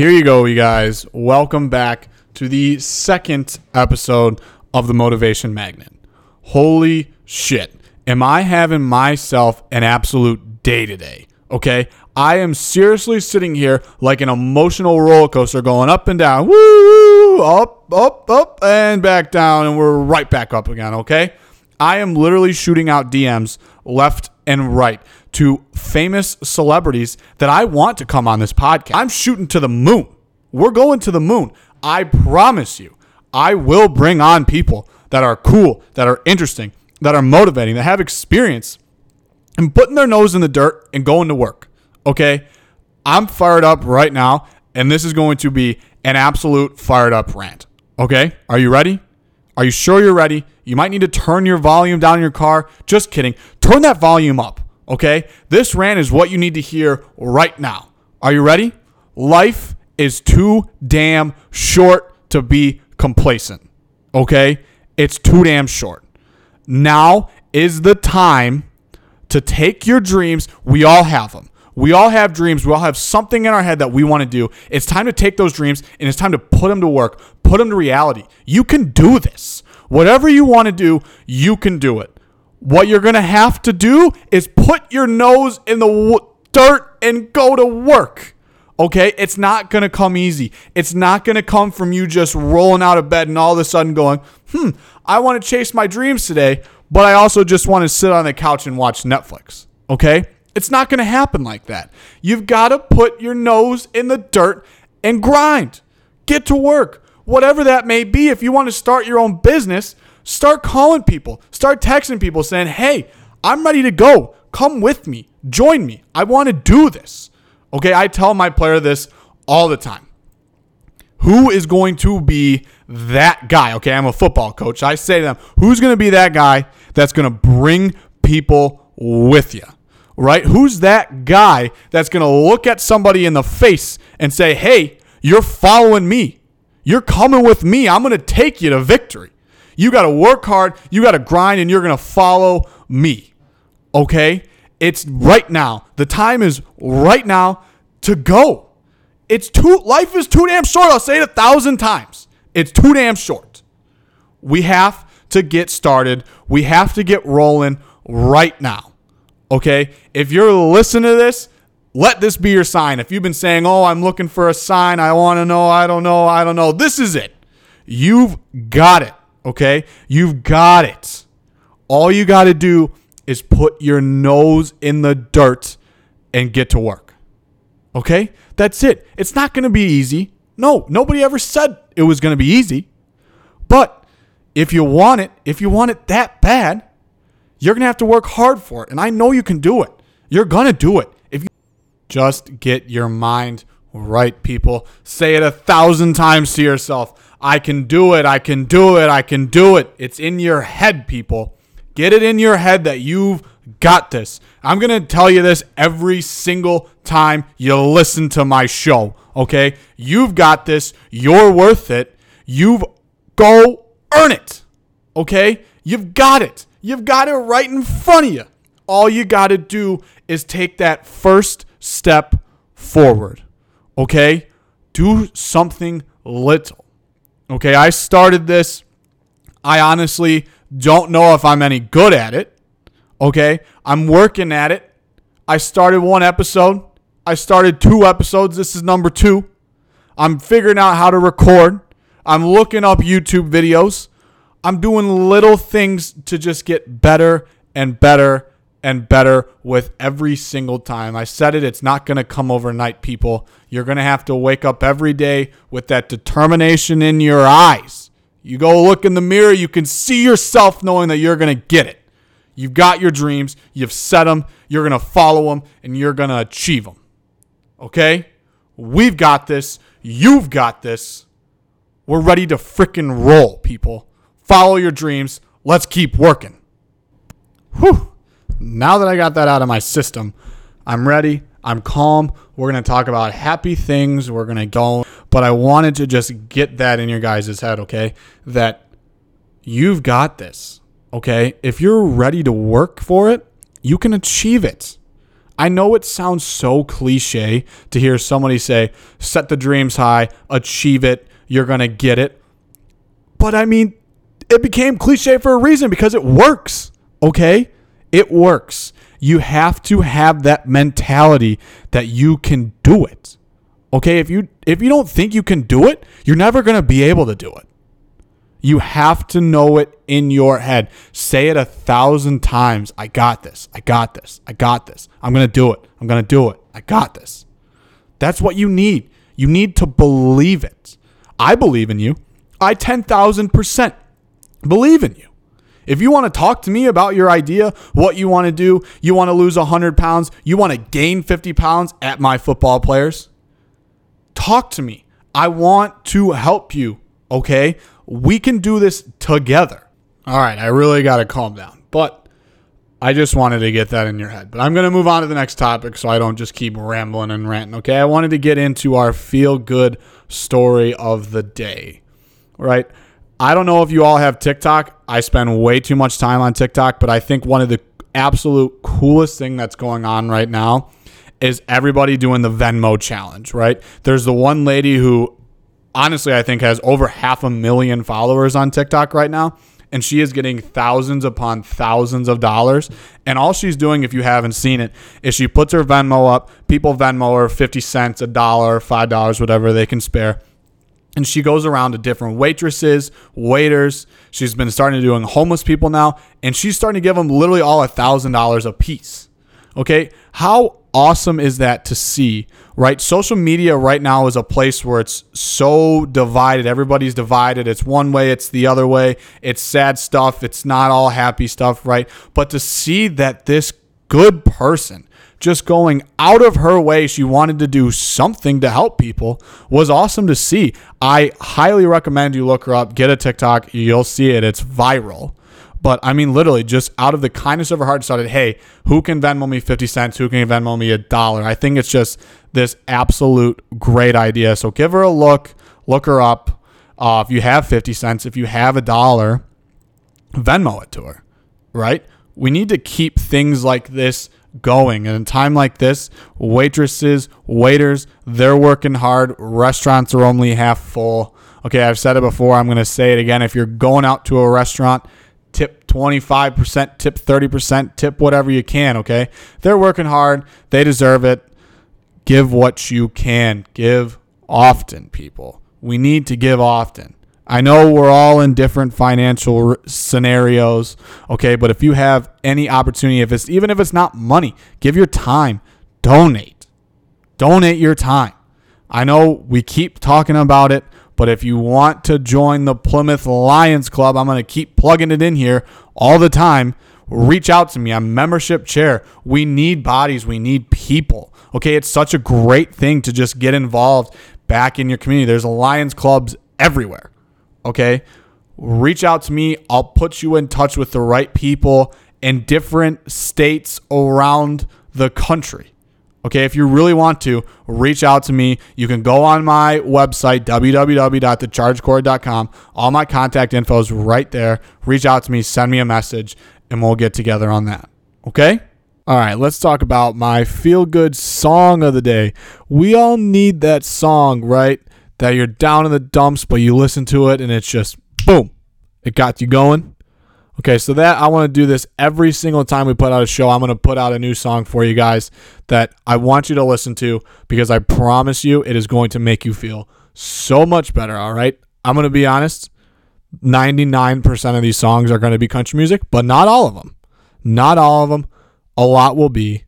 Here you go, you guys. Welcome back to the second episode of the Motivation Magnet. Holy shit. Am I having myself an absolute day today? Okay. I am seriously sitting here like an emotional roller coaster going up and down. Woo! Up, up, up, and back down. And we're right back up again. Okay. I am literally shooting out DMs left and right to famous celebrities that I want to come on this podcast. I'm shooting to the moon. We're going to the moon. I promise you, I will bring on people that are cool, that are interesting, that are motivating, that have experience, and putting their nose in the dirt and going to work. Okay? I'm fired up right now, and this is going to be an absolute fired up rant. Okay? Are you ready? Are you sure you're ready? You might need to turn your volume down in your car. Just kidding. Turn that volume up. Okay? This rant is what you need to hear right now. Are you ready? Life is too damn short to be complacent. Okay? It's too damn short. Now is the time to take your dreams. We all have them. We all have dreams. We all have something in our head that we want to do. It's time to take those dreams and it's time to put them to work, put them to reality. You can do this. Whatever you want to do, you can do it. What you're going to have to do is put your nose in the w- dirt and go to work. Okay? It's not to come easy. It's not to come from you just rolling out of bed and all of a sudden going, hmm, I want to chase my dreams today, but I also just want to sit on the couch and watch Netflix. Okay? It's not to happen like that. You've got to put your nose in the dirt and grind. Get to work. Whatever that may be, if you want to start your own business, start calling people, start texting people saying, hey, I'm ready to go. Come with me. Join me. I want to do this. Okay, I tell my player this all the time. Who is going to be that guy? Okay, I'm a football coach. I say to them, who's going to be that guy that's going to bring people with you? Right? Who's that guy that's going to look at somebody in the face and say, hey, you're following me. You're coming with me. I'm going to take you to victory. You got to work hard, you got to grind, and you're going to follow me. Okay? It's right now. The time is right now to go. It's too, life is too damn short. I'll say it a thousand times. It's too damn short. We have to get started. We have to get rolling right now. Okay? If you're listening to this, let this be your sign. If you've been saying, oh, I'm looking for a sign, I want to know, I don't know, I don't know, this is it. You've got it. Okay? You've got it. All you got to do is put your nose in the dirt and get to work. Okay? That's it. It's not going to be easy. No, nobody ever said it was going to be easy. But if you want it, if you want it that bad, you're going to have to work hard for it. And I know you can do it. You're going to do it. If you just get your mind right, people, say it a thousand times to yourself. I can do it. I can do it. I can do it. It's in your head, people. Get it in your head that you've got this. I'm going to tell you this every single time you listen to my show, okay? You've got this. You're worth it. You've go earn it. Okay? You've got it. You've got it right in front of you. All you got to do is take that first step forward. Okay? Do something little. Okay? I started this. I honestly don't know if I'm any good at it. Okay? I'm working at it. I started one episode. I started two episodes. This is number two. I'm figuring out how to record. I'm looking up YouTube videos. I'm doing little things to just get better and better and better with every single time. I said it, it's not going to come overnight, people. You're going to have to wake up every day with that determination in your eyes. You go look in the mirror, you can see yourself knowing that you're going to get it. You've got your dreams, you've set them, you're going to follow them, and you're going to achieve them. Okay? We've got this. You've got this. We're ready to fricking roll, people. Follow your dreams. Let's keep working. Whew. Now that I got that out of my system, I'm ready. I'm calm. We're going to talk about happy things. We're going to go. But I wanted to just get that in your guys' head, okay? That you've got this, okay? If you're ready to work for it, you can achieve it. I know it sounds so cliche to hear somebody say, set the dreams high, achieve it, you're going to get it. But I mean, it became cliche for a reason because it works. Okay? It works. You have to have that mentality that you can do it. Okay? If you if you don't think you can do it, you're never going to be able to do it. You have to know it in your head. Say it a thousand times. I got this. I got this. I got this. I'm going to do it. I'm going to do it. I got this. That's what you need. You need to believe it. I believe in you. I 10,000% believe in you. If you want to talk to me about your idea, what you want to do, you want to lose 100 pounds, you want to gain 50 pounds at my football players, talk to me. I want to help you, okay? We can do this together. All right, I really got to calm down. But I just wanted to get that in your head. But I'm going to move on to the next topic so I don't just keep rambling and ranting, okay? I wanted to get into our feel good story of the day, right? I don't know if you all have TikTok. I spend way too much time on TikTok, but I think one of the absolute coolest thing that's going on right now is everybody doing the Venmo challenge, right? There's the one lady who honestly I think has over half a million followers on TikTok right now and she is getting thousands upon thousands of dollars. And all she's doing, if you haven't seen it, is she puts her Venmo up. People Venmo her 50 cents, a dollar, $5, whatever they can spare and she goes around to different waitresses, waiters. She's been starting to doing homeless people now, and she's starting to give them literally all a thousand dollars a piece. Okay, how awesome is that to see? Right, social media right now is a place where it's so divided. Everybody's divided. It's one way, it's the other way. It's sad stuff. It's not all happy stuff, right? But to see that this good person just going out of her way. She wanted to do something to help people was awesome to see. I highly recommend you look her up, get a TikTok. You'll see it. It's viral. But I mean, literally, just out of the kindness of her heart, started, hey, who can Venmo me 50 cents? Who can Venmo me a dollar? I think it's just this absolute great idea. So give her a look, look her up. Uh, if you have 50 cents, if you have a dollar, Venmo it to her, right? We need to keep things like this going. And in time like this, waitresses, waiters, they're working hard. Restaurants are only half full. Okay, I've said it before. I'm going to say it again. If you're going out to a restaurant, tip 25%, tip 30%, tip whatever you can, okay? They're working hard. They deserve it. Give what you can. Give often, people. We need to give often. I know we're all in different financial scenarios, okay, but if you have any opportunity, if it's even if it's not money, give your time, donate. Donate your time. I know we keep talking about it, but if you want to join the Plymouth Lions Club, I'm going to keep plugging it in here all the time. Reach out to me. I'm membership chair. We need bodies, we need people. Okay, it's such a great thing to just get involved back in your community. There's Lions clubs everywhere okay? Reach out to me. I'll put you in touch with the right people in different states around the country. Okay, if you really want to, reach out to me. You can go on my website, www.thechargecord.com. All my contact info is right there. Reach out to me, send me a message, and we'll get together on that. Okay? All right, let's talk about my feel good song of the day. We all need that song, right? That you're down in the dumps, but you listen to it and it's just boom, it got you going. Okay, so that I want to do this every single time we put out a show. I'm going to put out a new song for you guys that I want you to listen to because I promise you it is going to make you feel so much better. All right, I'm going to be honest 99% of these songs are going to be country music, but not all of them. Not all of them. A lot will be.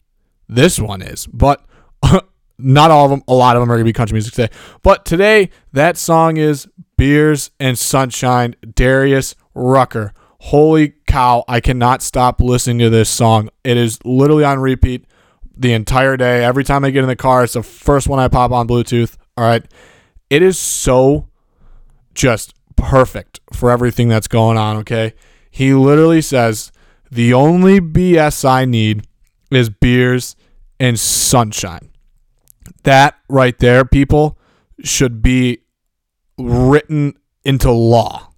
This one is, but not all of them, a lot of them are going to be country music today. But today, that song is Beers and Sunshine, Darius Rucker. Holy cow, I cannot stop listening to this song. It is literally on repeat the entire day. Every time I get in the car, it's the first one I pop on Bluetooth. All right. It is so just perfect for everything that's going on, okay? He literally says, The only BS I need is beers and sunshine. That right there, people, should be written into law.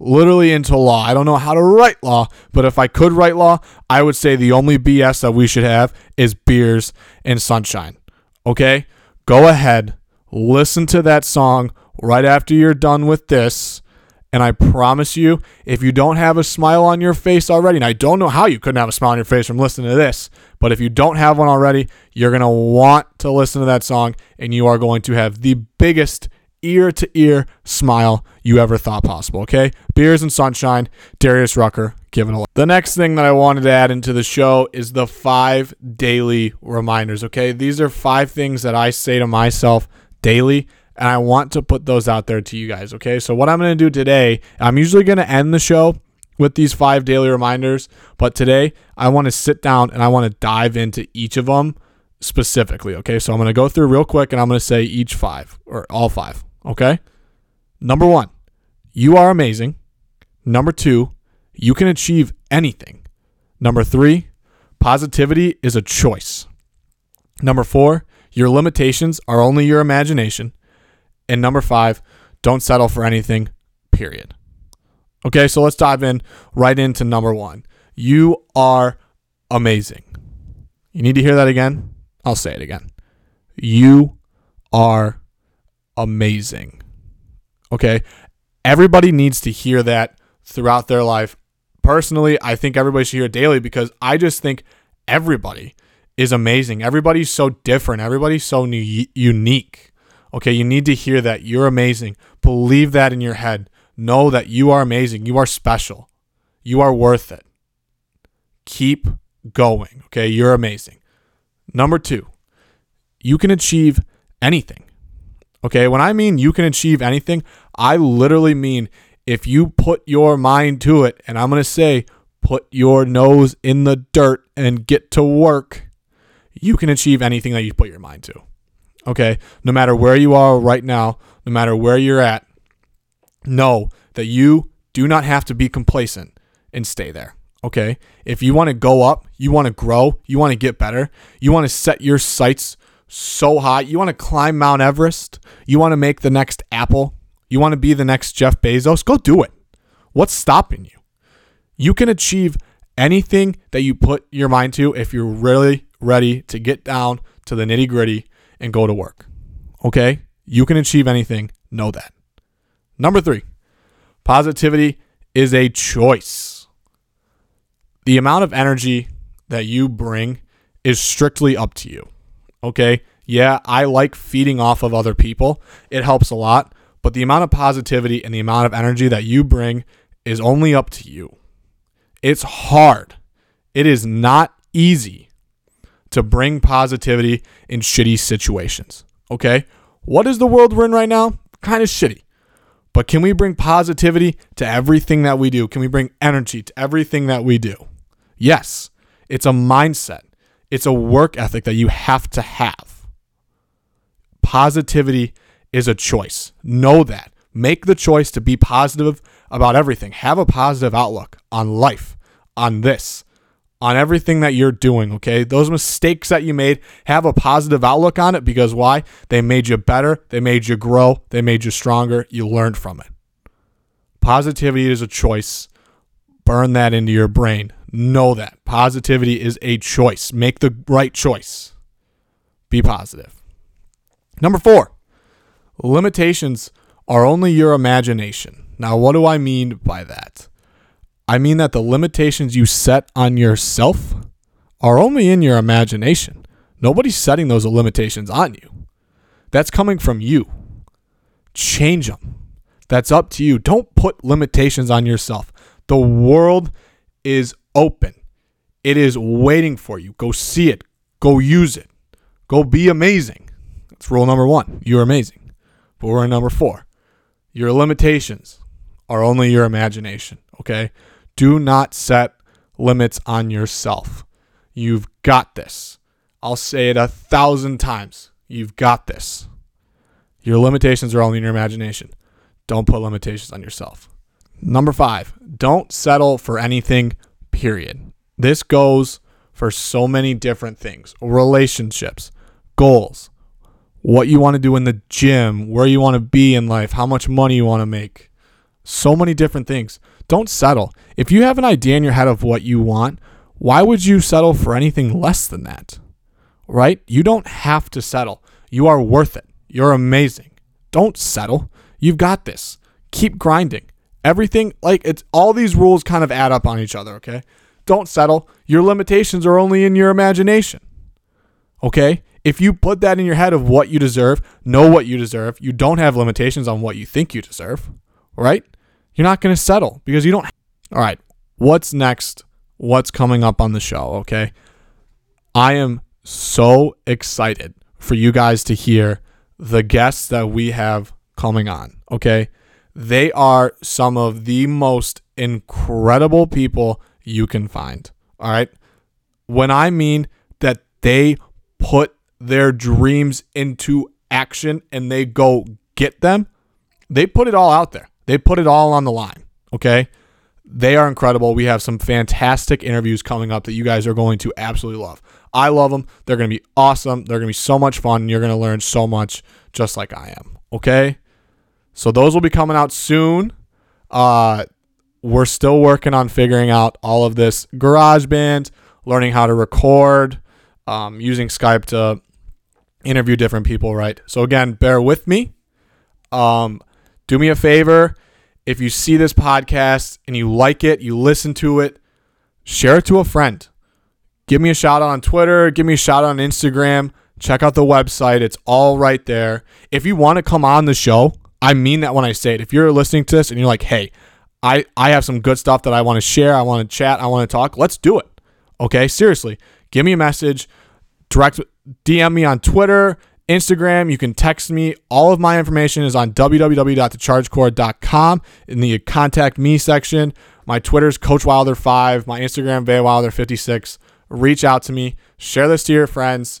literally into law. I don't know how to write law, but if I could write law, I would say the only BS that we should have is beers and sunshine. Okay? Go ahead, listen to that song right after you're done with this. And I promise you, if you don't have a smile on your face already, and I don't know how you couldn't have a smile on your face from listening to this, but if you don't have one already, you're going to want to listen to that song and you are going to have the biggest ear to ear smile you ever thought possible. Okay? Beers and Sunshine, Darius Rucker, give it a look. The next thing that I wanted to add into the show is the five daily reminders. Okay? These are five things that I say to myself daily. And I want to put those out there to you guys. Okay. So, what I'm going to do today, I'm usually going to end the show with these five daily reminders. But today, I want to sit down and I want to dive into each of them specifically. Okay. So, I'm going to go through real quick and I'm going to say each five or all five. Okay. Number one, you are amazing. Number two, you can achieve anything. Number three, positivity is a choice. Number four, your limitations are only your imagination. And number five, don't settle for anything, period. Okay, so let's dive in right into number one. You are amazing. You need to hear that again? I'll say it again. You are amazing. Okay. Everybody needs to hear that throughout their life. Personally, I think everybody should hear it daily because I just think everybody is amazing. Everybody's so different. Everybody's so new, unique. Okay. You need to hear that. You're amazing. Believe that in your head. Know that you are amazing. You are special. You are worth it. Keep going. Okay. You're amazing. Number two, you can achieve anything. Okay, when I mean you can achieve anything, I literally mean if you put your mind to it, and I'm going to say, put your nose in the dirt and get to work, you can achieve anything that you put your mind to. Okay, no matter where you are right now, no matter where you're at, know that you do not have to be complacent and stay there. Okay, if you want to go up, you want to grow, you want to get better, you want to set your sights so high. You want to climb Mount Everest? You want to make the next Apple? You want to be the next Jeff Bezos? Go do it. What's stopping you? You can achieve anything that you put your mind to if you're really ready to get down to the nitty gritty and go to work. Okay? You can achieve anything. Know that. Number three, positivity is a choice. The amount of energy that you bring is strictly up to you. Okay. Yeah, I like feeding off of other people. It helps a lot. But the amount of positivity and the amount of energy that you bring is only up to you. It's hard. It is not easy to bring positivity in shitty situations. Okay. What is the world we're in right now? Kind of shitty. But can we bring positivity to everything that we do? Can we bring energy to everything that we do? Yes. It's a mindset. It's a work ethic that you have to have. Positivity is a choice. Know that. Make the choice to be positive about everything. Have a positive outlook on life, on this, on everything that you're doing, okay? Those mistakes that you made, have a positive outlook on it because why? They made you better, they made you grow, they made you stronger, you learned from it. Positivity is a choice. Burn that into your brain. Know that positivity is a choice. Make the right choice. Be positive. Number four, limitations are only your imagination. Now, what do I mean by that? I mean that the limitations you set on yourself are only in your imagination. Nobody's setting those limitations on you. That's coming from you. Change them. That's up to you. Don't put limitations on yourself. The world is open. It is waiting for you. Go see it. Go use it. Go be amazing. That's rule number one. You're amazing. But we're in number four. Your limitations are only your imagination. Okay? Do not set limits on yourself. You've got this. I'll say it a thousand times. You've got this. Your limitations are only in your imagination. Don't put limitations on yourself. Number five, don't settle for anything period. This goes for so many different things relationships, goals, what you want to do in the gym, where you want to be in life, how much money you want to make, So many different things. Don't settle. If you have an idea in your head of what you want, why would you settle for anything less than that? Right? You don't have to settle. You are worth it. You're amazing. Don't settle. You've got this. Keep grinding. Everything, like, it's all these rules kind of add up on each other, okay? Don't settle. Your limitations are only in your imagination. Okay? If you put that in your head of what you deserve, know what you deserve, you don't have limitations on what you think you deserve, right? You're not going to settle because you don't. All right. What's next? What's coming up on the show? Okay. I am so excited for you guys to hear the guests that we have coming on. Okay. They are some of the most incredible people you can find. All right. When I mean that they put their dreams into action and they go get them, they put it all out there. They put it all on the line. Okay. They are incredible. We have some fantastic interviews coming up that you guys are going to absolutely love. I love them. They're going to be awesome. They're going to be so much fun. And you're going to learn so much just like I am. Okay. So those will be coming out soon. Uh, we're still working on figuring out all of this GarageBand, learning how to record, um, using Skype to interview different people, right? So again, bear with me. Um, do me a favor. If you see this podcast and you like it, you listen to it, share it to a friend. Give me a shout out on Twitter. Give me a shout out on Instagram. Check out the website. It's all right there. If you want to come on the show, I mean that when I say it. If you're listening to this and you're like, hey, I, I have some good stuff that I want to share, I want to chat, I want to talk, let's do it. Okay, seriously. Give me a message, direct DM me on Twitter, Instagram. You can text me. All of my information is on www.thechargecord.com in the contact me section. My Twitter's Coach Wilder5, my Instagram, Wilder56. Reach out to me, share this to your friends.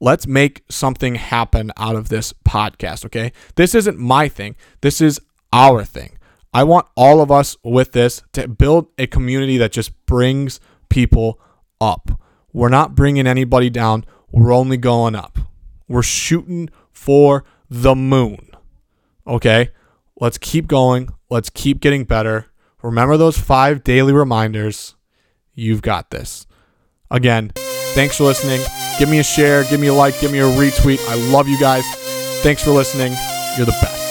Let's make something happen out of this podcast, okay? This isn't my thing, this is our thing. I want all of us with this to build a community that just brings people up. We're not bringing anybody down, we're only going up. We're shooting for the moon. Okay? Let's keep going. Let's keep getting better. Remember those five daily reminders. You've got this. Again, thanks for listening. Give me a share, give me a like, give me a retweet. I love you guys. Thanks for listening. You're the best.